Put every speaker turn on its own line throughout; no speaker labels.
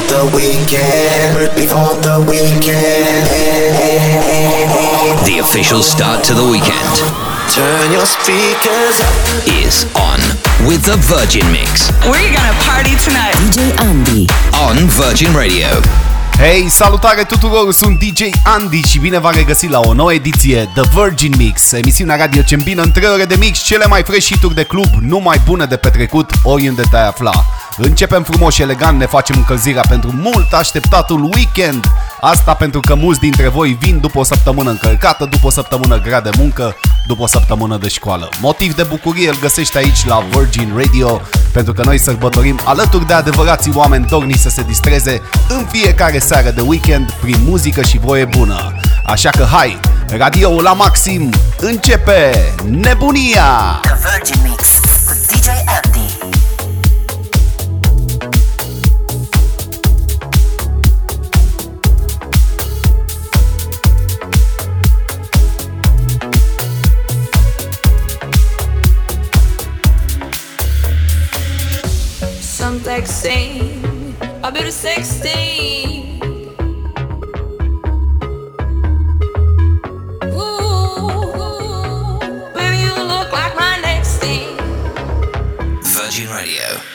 before the weekend, before the weekend.
The official start to the weekend
Turn your speakers up.
is on with the Virgin Mix
We're gonna party tonight.
DJ Andy.
on Virgin Radio.
Hei, salutare tuturor, sunt DJ Andy și bine v-am regăsit la o nouă ediție The Virgin Mix, emisiunea radio ce îmbină în 3 ore de mix cele mai fresh hit de club, numai bune de petrecut, oriunde te-ai afla. Începem frumos și elegant, ne facem încălzirea pentru mult așteptatul weekend. Asta pentru că mulți dintre voi vin după o săptămână încărcată, după o săptămână grea de muncă, după o săptămână de școală. Motiv de bucurie îl găsești aici la Virgin Radio, pentru că noi sărbătorim alături de adevărații oameni dorni să se distreze în fiecare seară de weekend prin muzică și voie bună. Așa că hai, radioul la maxim, începe nebunia!
The Virgin Mix cu DJ Andy.
Bit of sexting. Ooh, baby, you look like my next thing.
Virgin Radio.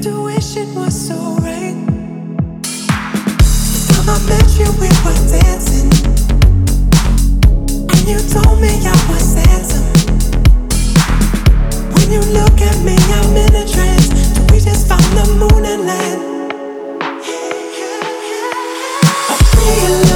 Intuition was so right. The time I met you, we were dancing. And you told me I was handsome. When you look at me, I'm in a trance. We just found the moon and land. Real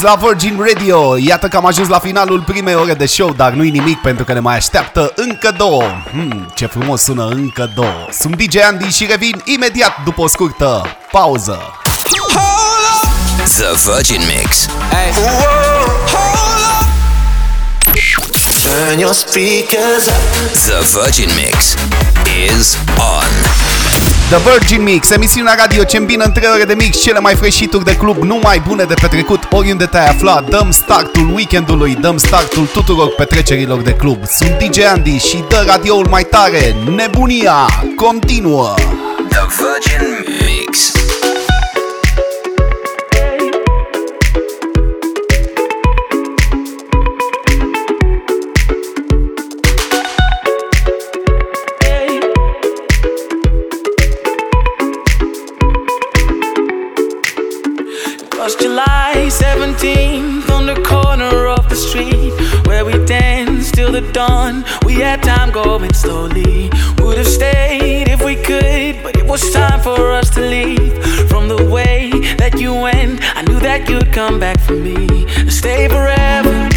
Mix la Virgin Radio. Iată că am ajuns la finalul primei ore de show Dar nu-i nimic pentru că ne mai așteaptă încă două. Hmm, Ce frumos sună încă două. Sunt DJ Andy și revin imediat după o scurtă pauză.
The Virgin Mix.
Turn your speakers up.
The Virgin Mix is on.
The Virgin Mix, emisiunea radio ce îmbină în 3 ore de mix cele mai freșituri de club, nu mai bune de petrecut oriunde te-ai afla. Dăm startul weekendului, dăm startul tuturor petrecerilor de club. Sunt DJ Andy și dă radioul mai tare. Nebunia continuă!
We had time going slowly. Would have stayed if we could, but it was time for us to leave. From the way that you went, I knew that you'd come back for me. Stay forever.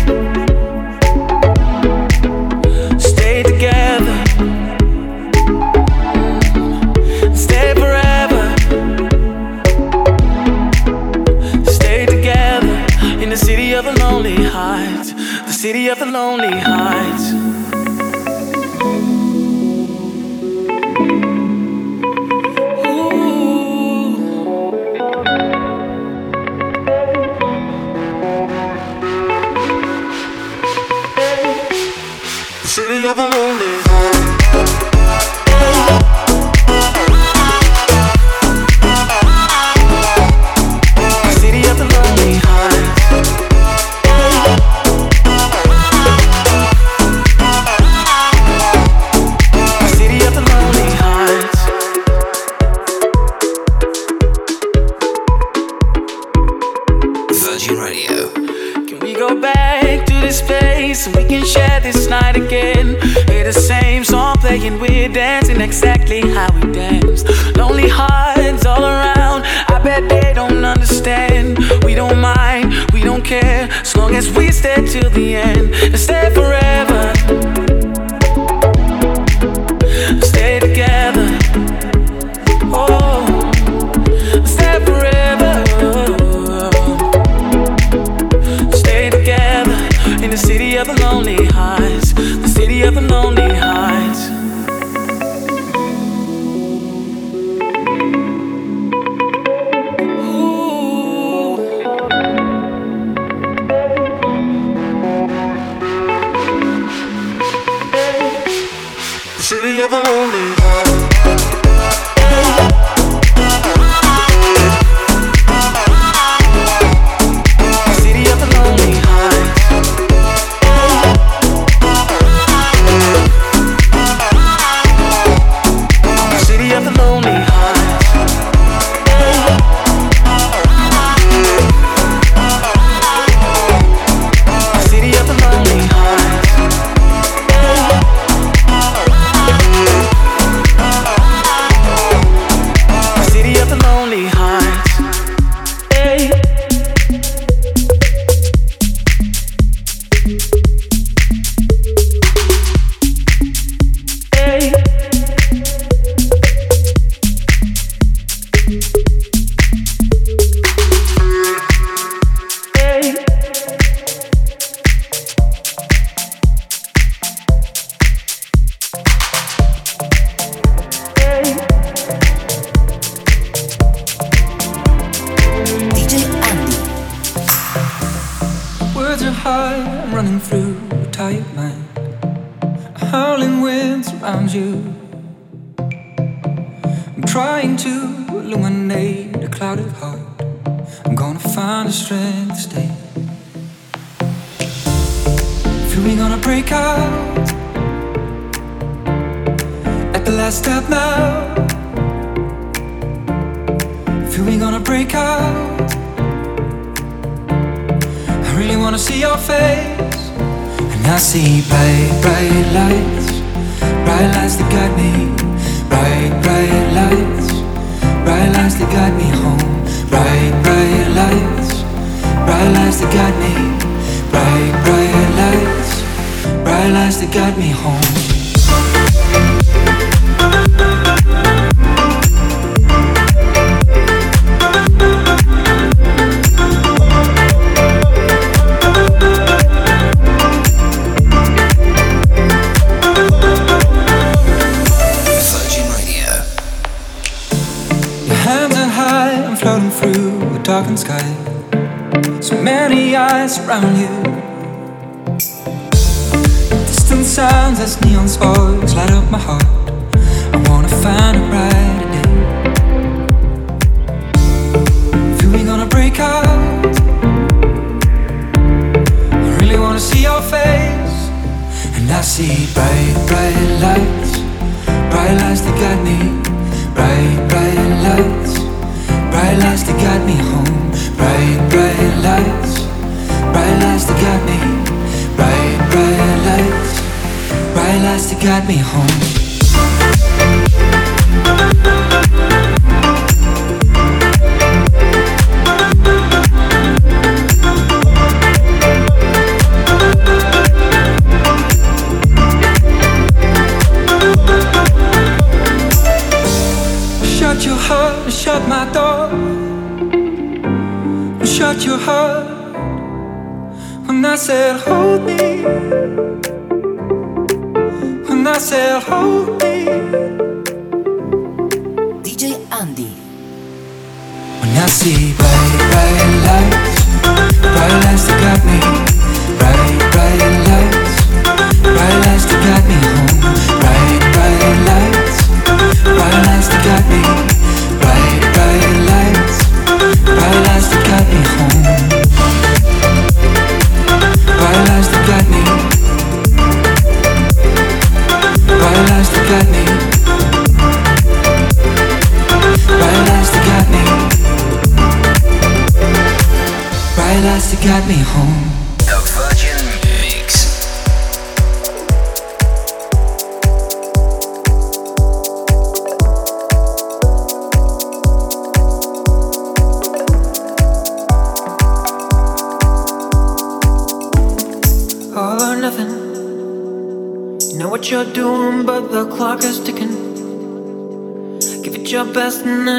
playing, we're dancing exactly how we dance. Lonely hearts all around, I bet they don't understand. We don't mind, we don't care, as long as we stay till the end and stay forever.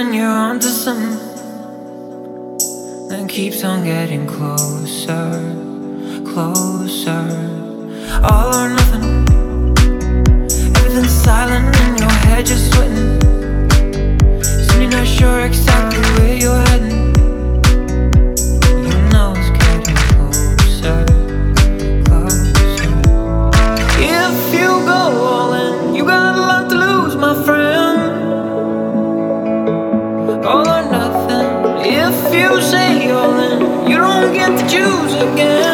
when
you're onto something that keeps on getting closer, closer. All or nothing. Everything's silent in your head, you're sweating. Soon you're not sure exactly where you're heading. You know it's getting closer, closer. If you go all in, you got a lot to lose, my friend. you say all in, you don't get to choose again.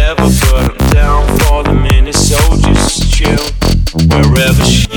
forever.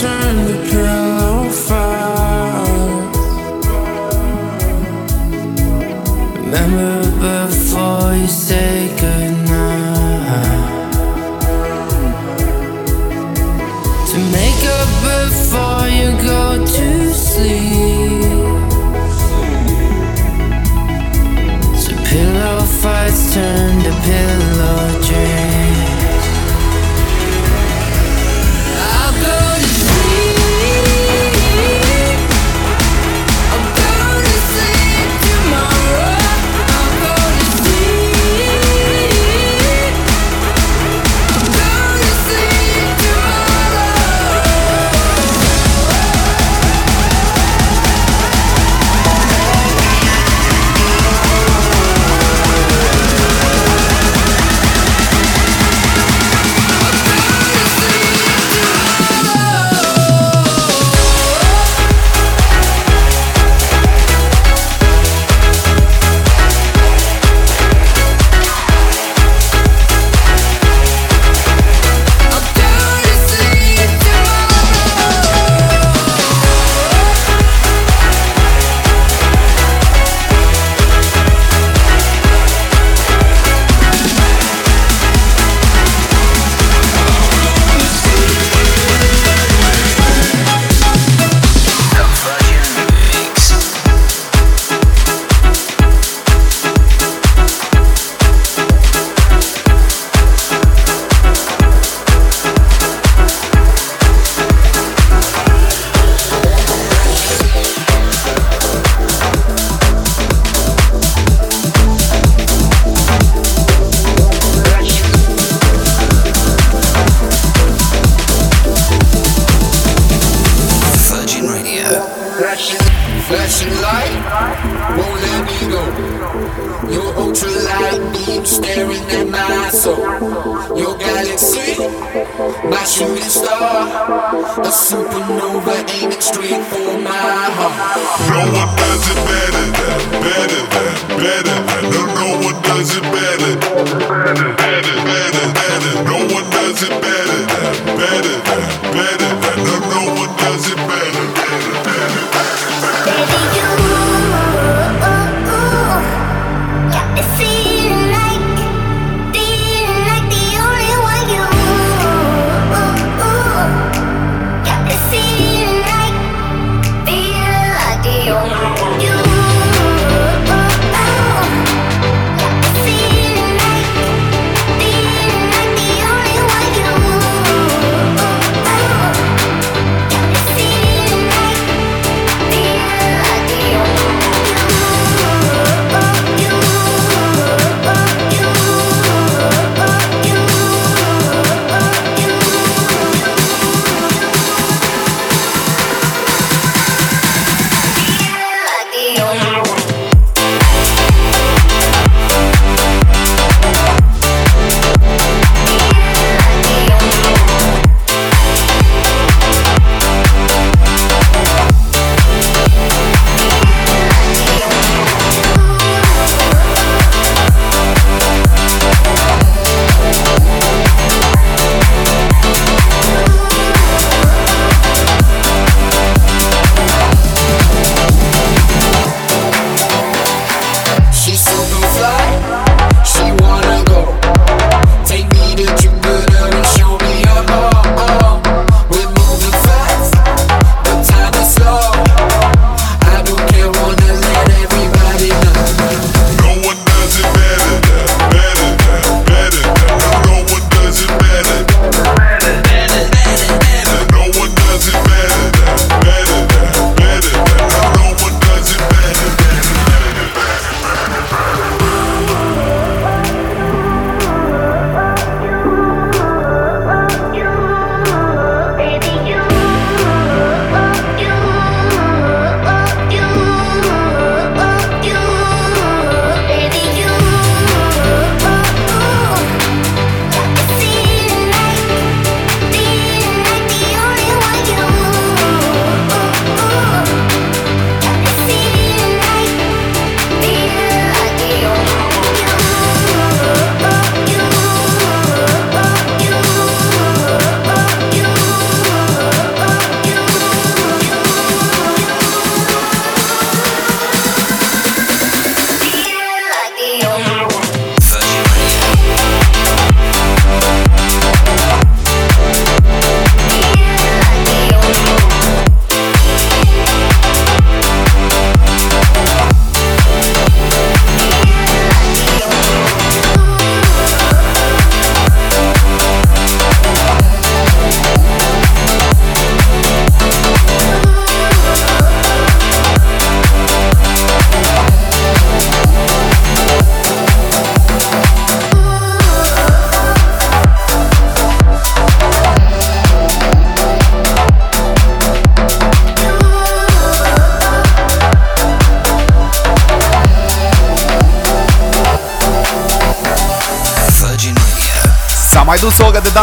Turn
the
pillow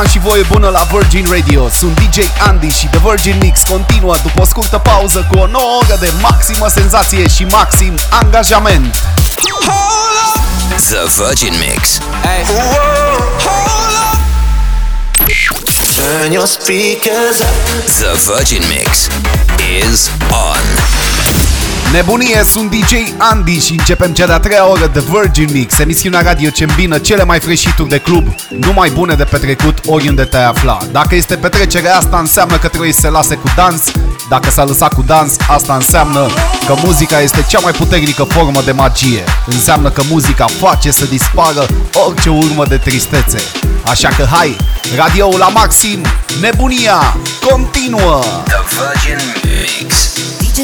dus o oră de dans și voie bună la Virgin Radio Sunt DJ Andy și The Virgin Mix continuă după o scurtă pauză cu o nouă oră de maximă senzație și maxim angajament
The Virgin Mix.
Turn your speakers up.
The Virgin Mix is on.
Nebunie, sunt DJ Andy și începem cea de-a treia oră de Virgin Mix Emisiunea radio ce îmbină cele mai freșituri de club Numai bune de petrecut oriunde te afla. Dacă este petrecere, asta înseamnă că trebuie să se lase cu dans. Dacă s-a lăsat cu dans, asta înseamnă că muzica este cea mai puternică formă de magie. Înseamnă că muzica face să dispară orice urmă de tristețe. Așa că hai, radioul la maxim, nebunia, continuă!
The Virgin Mix.
DJ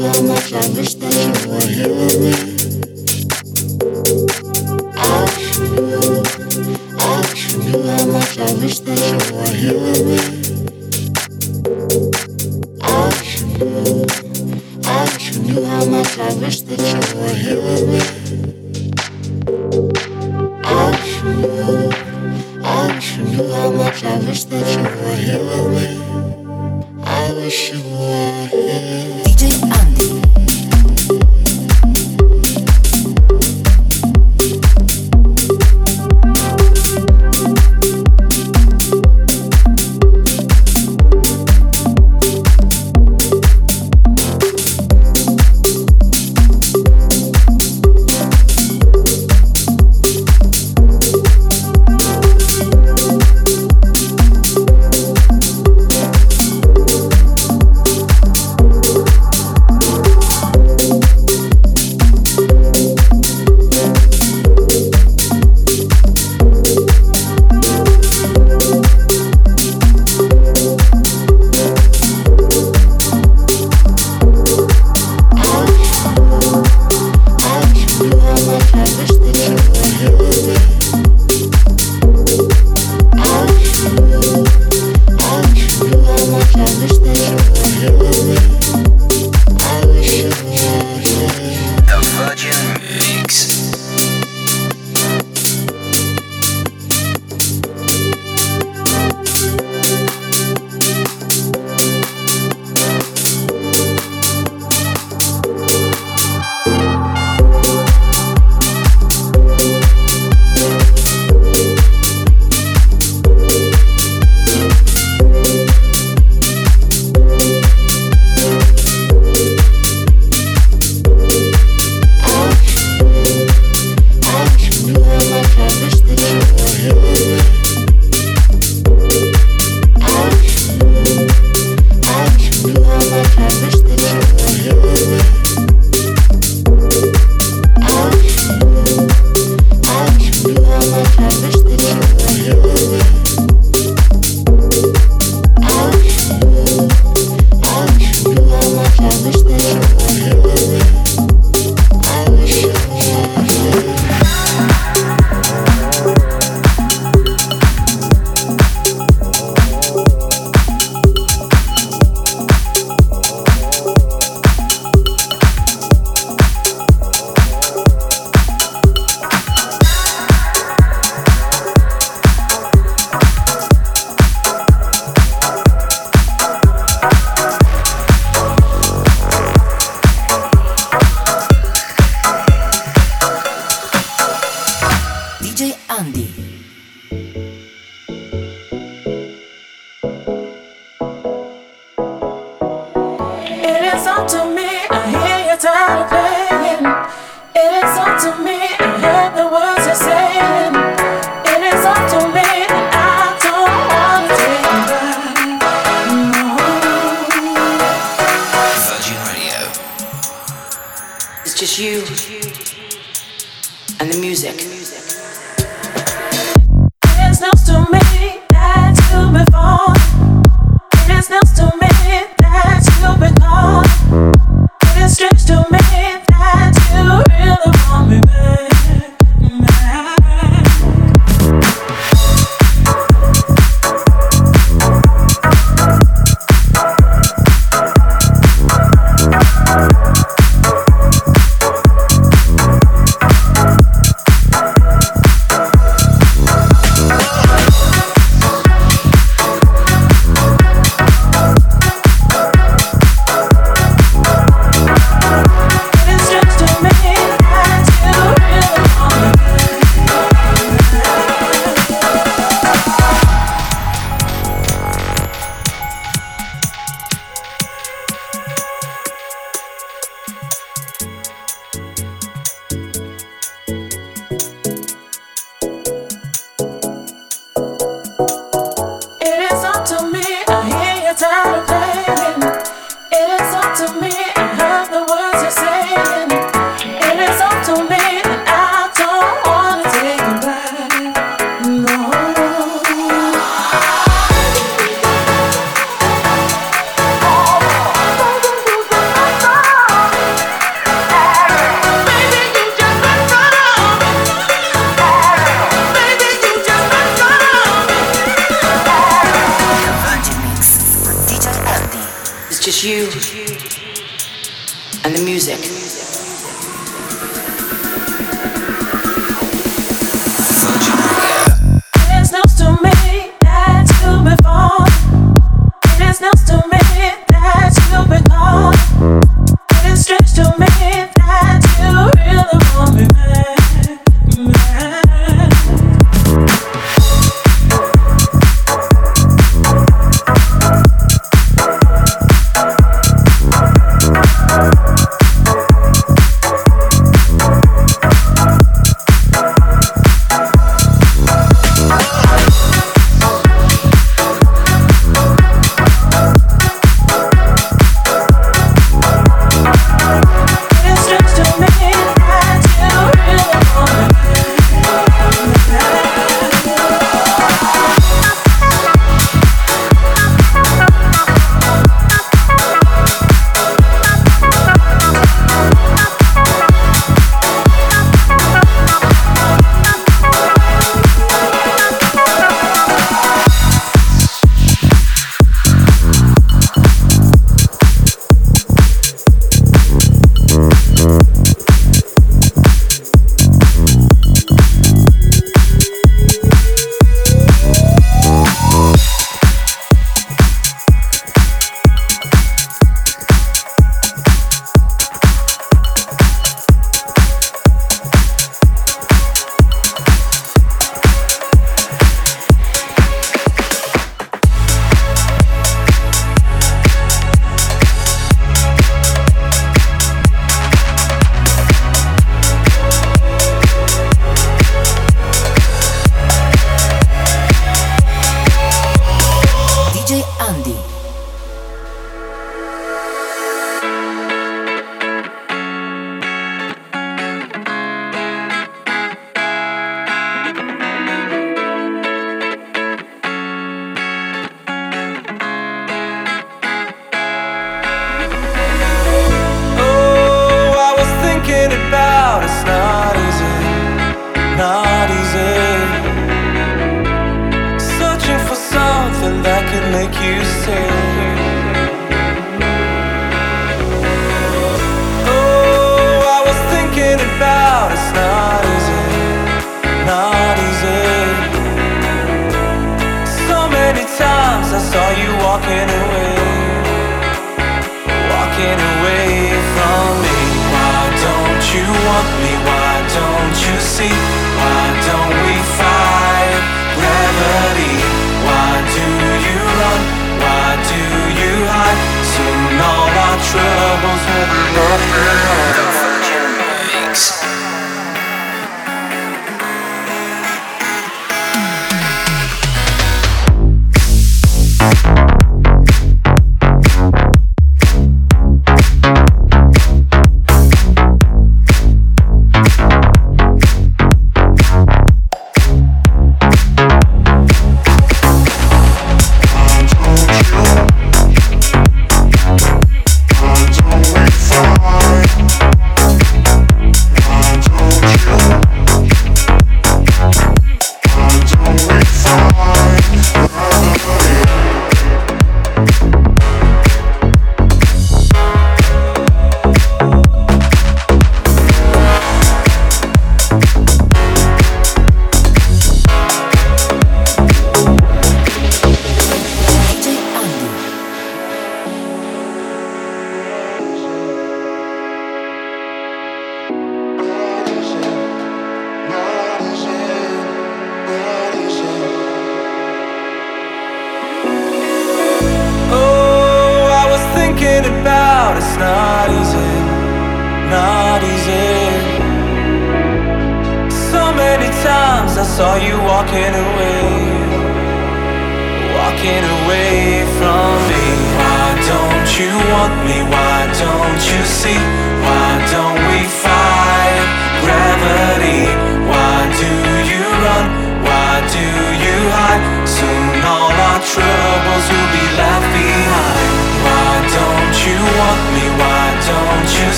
how
much I wish that you were here with me.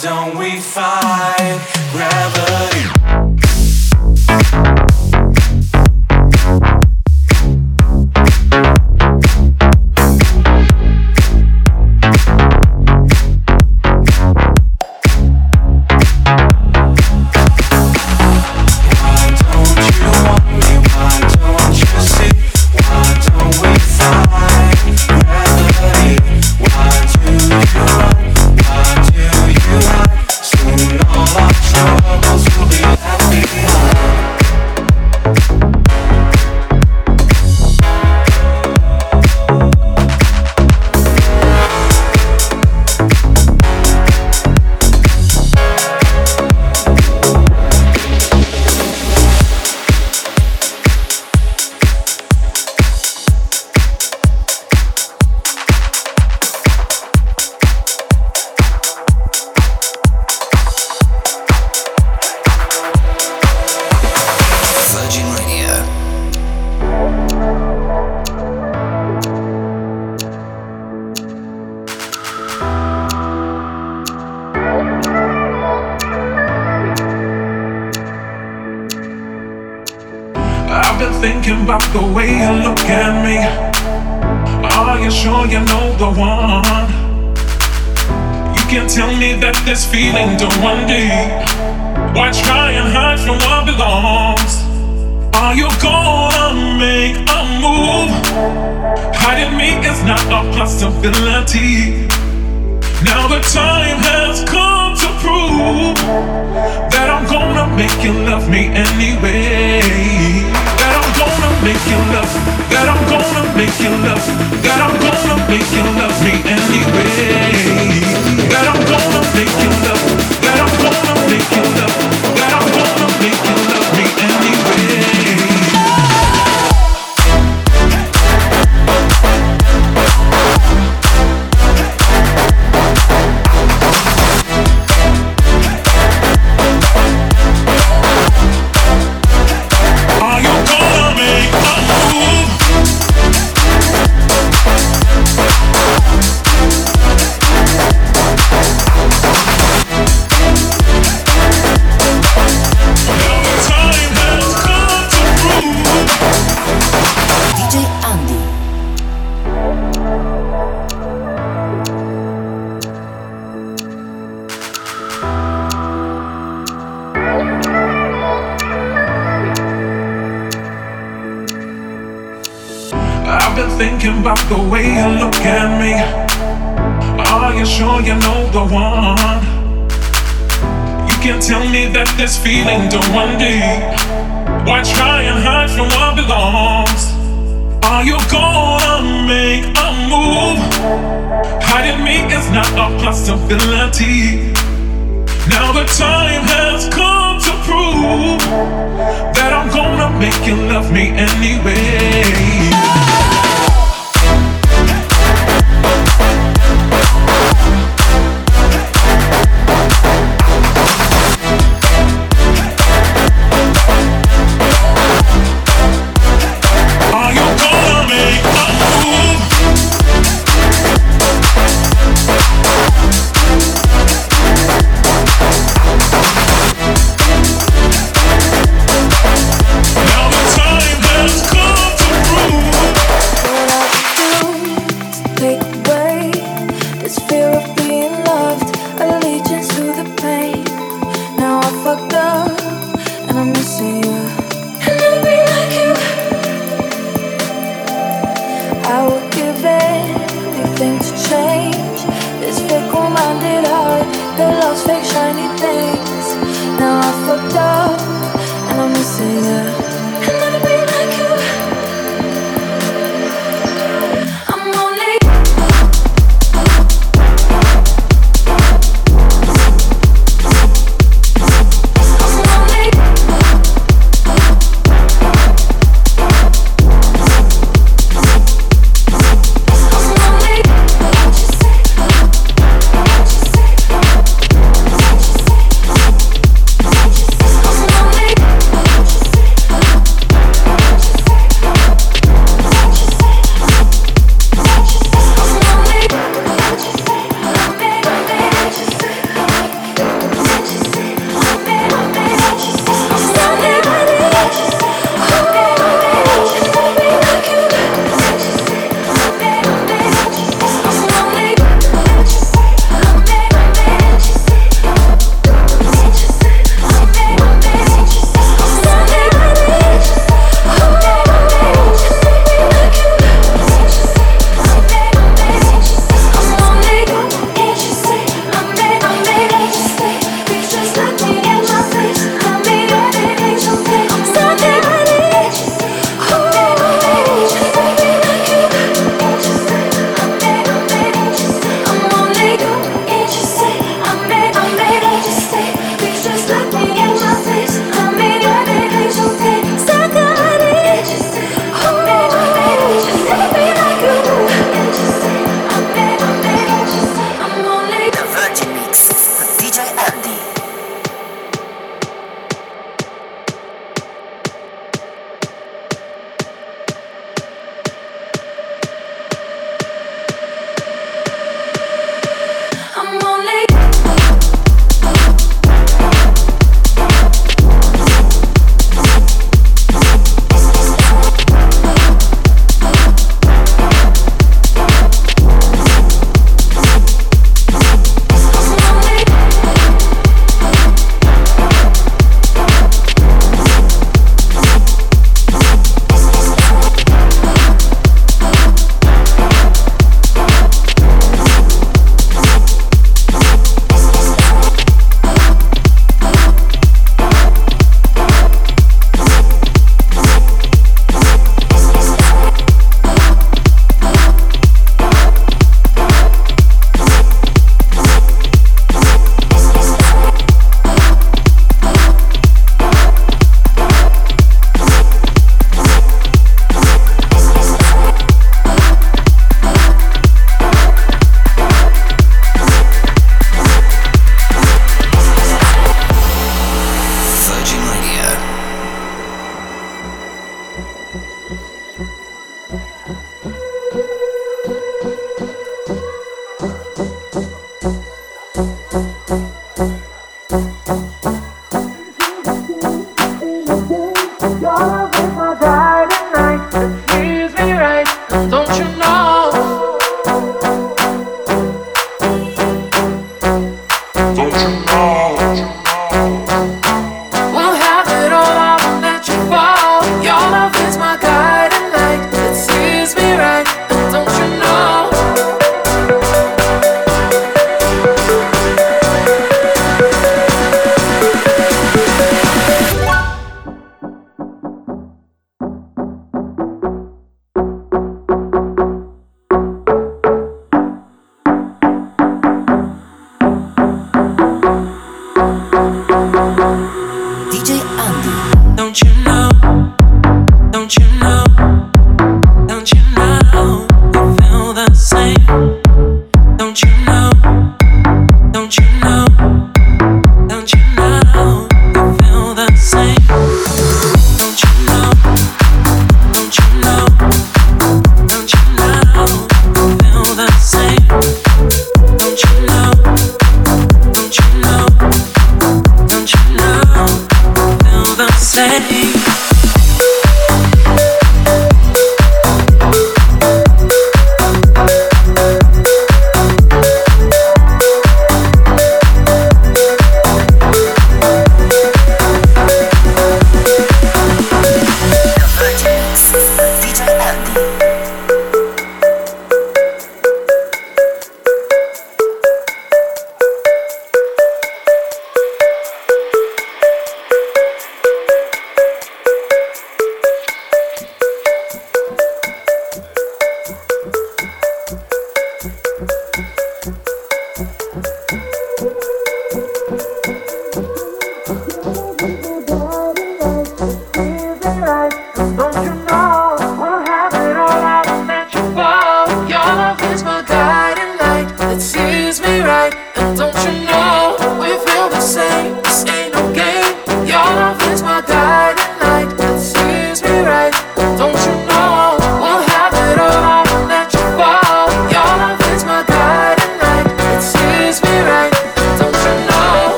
don't
we fight gravity?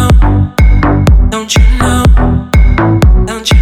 Know? Don't you know? Don't you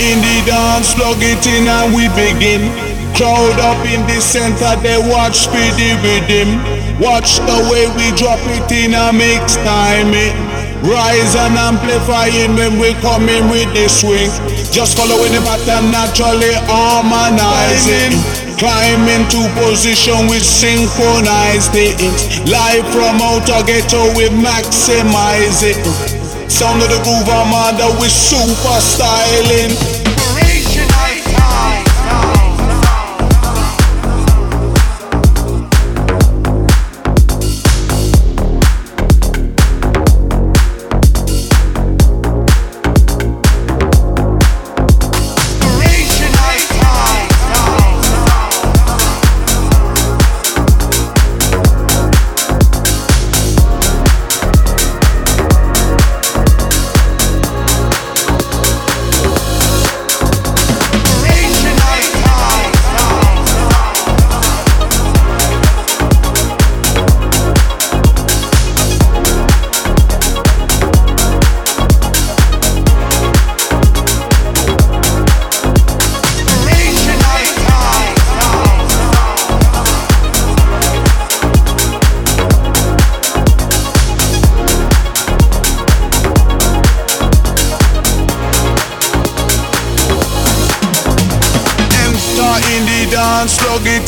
in the dance, plug it in and we begin. Crowd up in the center, they watch speedy rhythm. Watch the way we drop it in a mix time. It rise and amplifying when we come in with the swing. Just following the pattern, naturally harmonizing. Climb into position with synchronized things. Live from outer ghetto, we maximize it. Sound of the groove armada with super styling.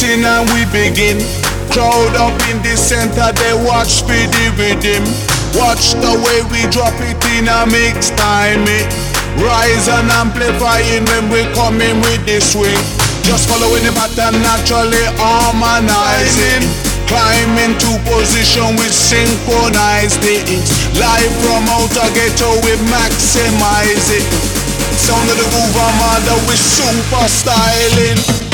In and we begin. Crowd up in the center, they watch speedy rhythm. Watch the way we drop it in a mix time. It rise and amplifying when we come in with the swing. Just following the pattern, naturally harmonizing. Climbing to position with synchronized things. Live from outer ghetto, we maximize it. Sound of the groove armada with super styling.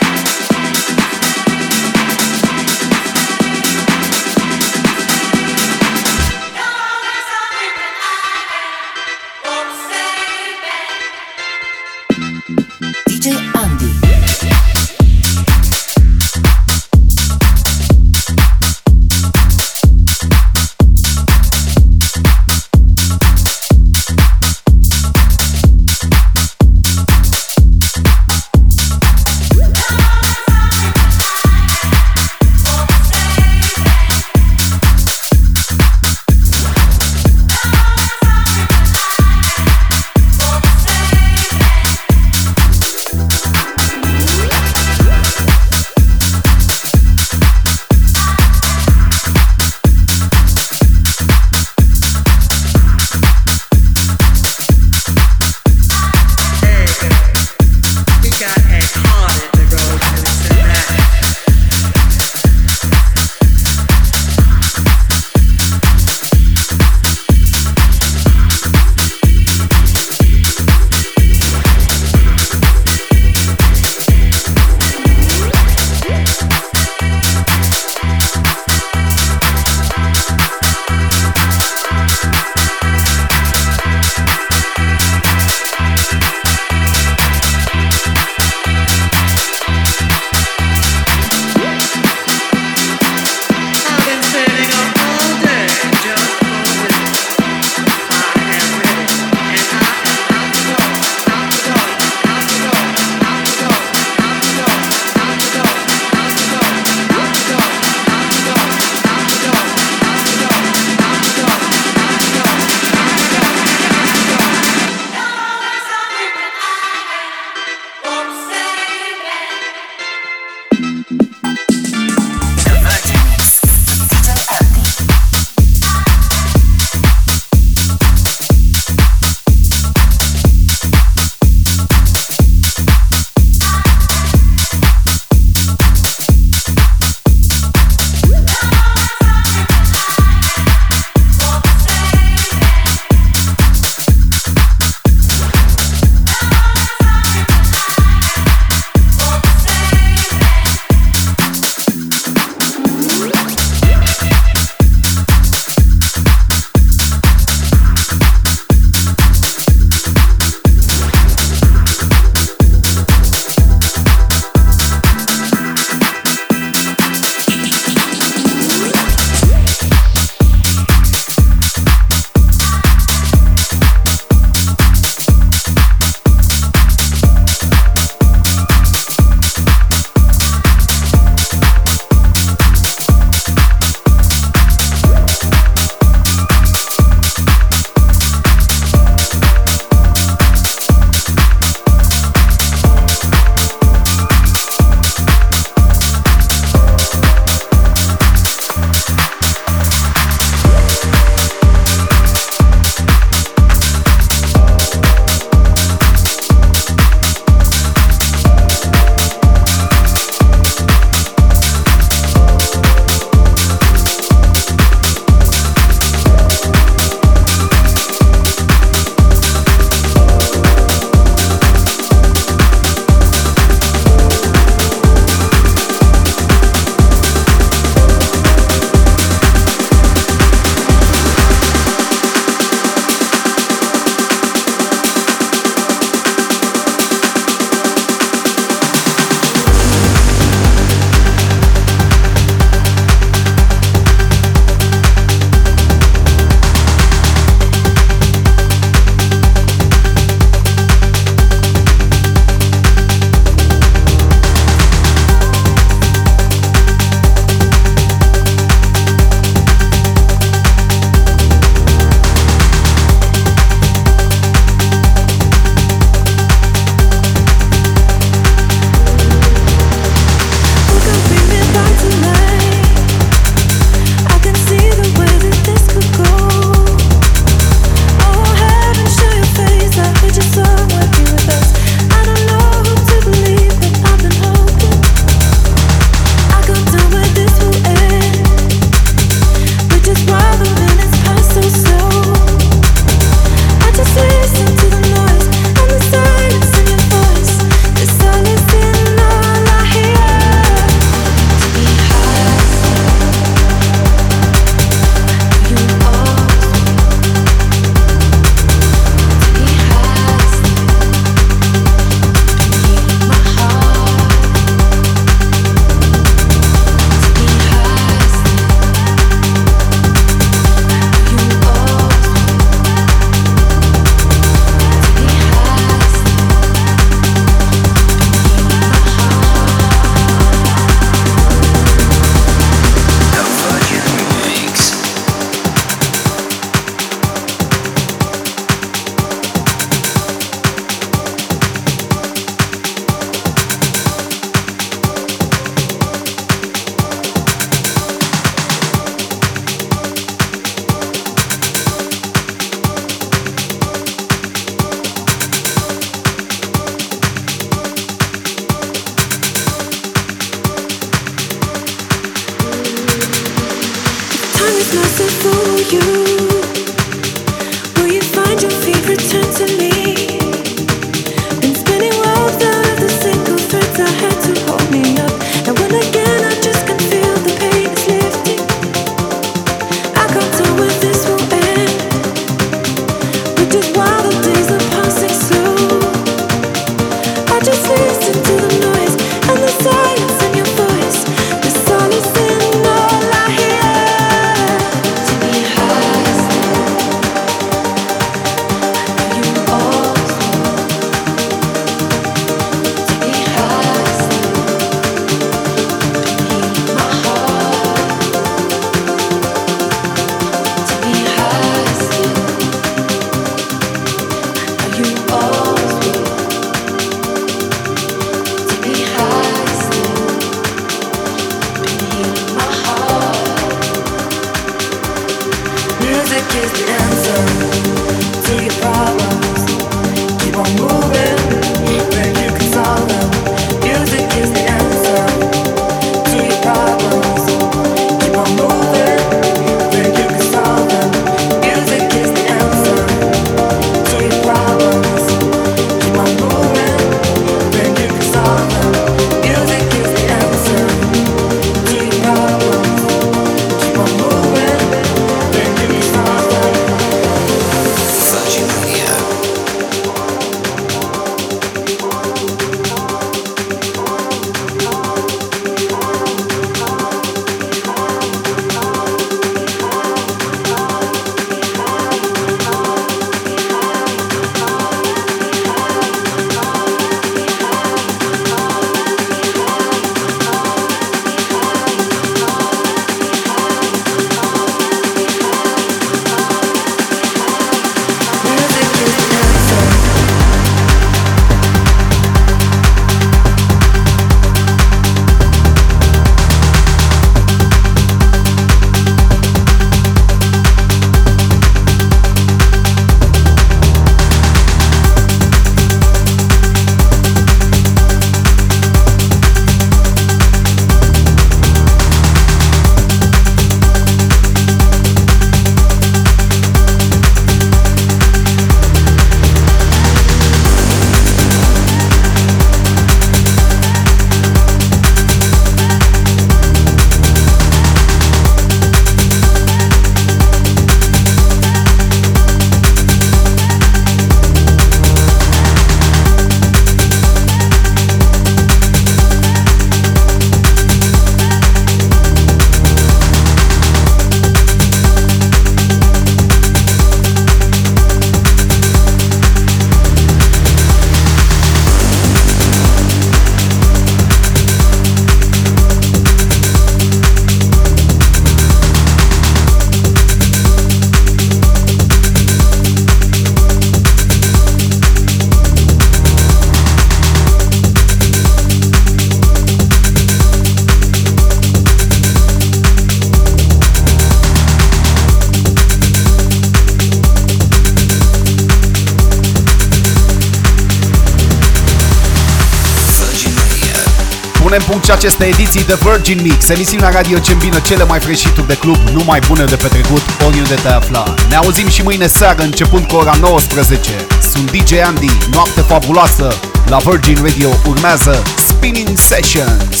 punem punct și aceste ediții de Virgin Mix, emisiunea radio ce îmbină cele mai freșituri de club, numai bune de petrecut, oriunde te afla. Ne auzim și mâine seară, începând cu ora 19. Sunt DJ Andy, noapte fabuloasă, la Virgin Radio urmează Spinning Sessions.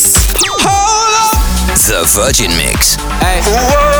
The Virgin Mix.
Hey.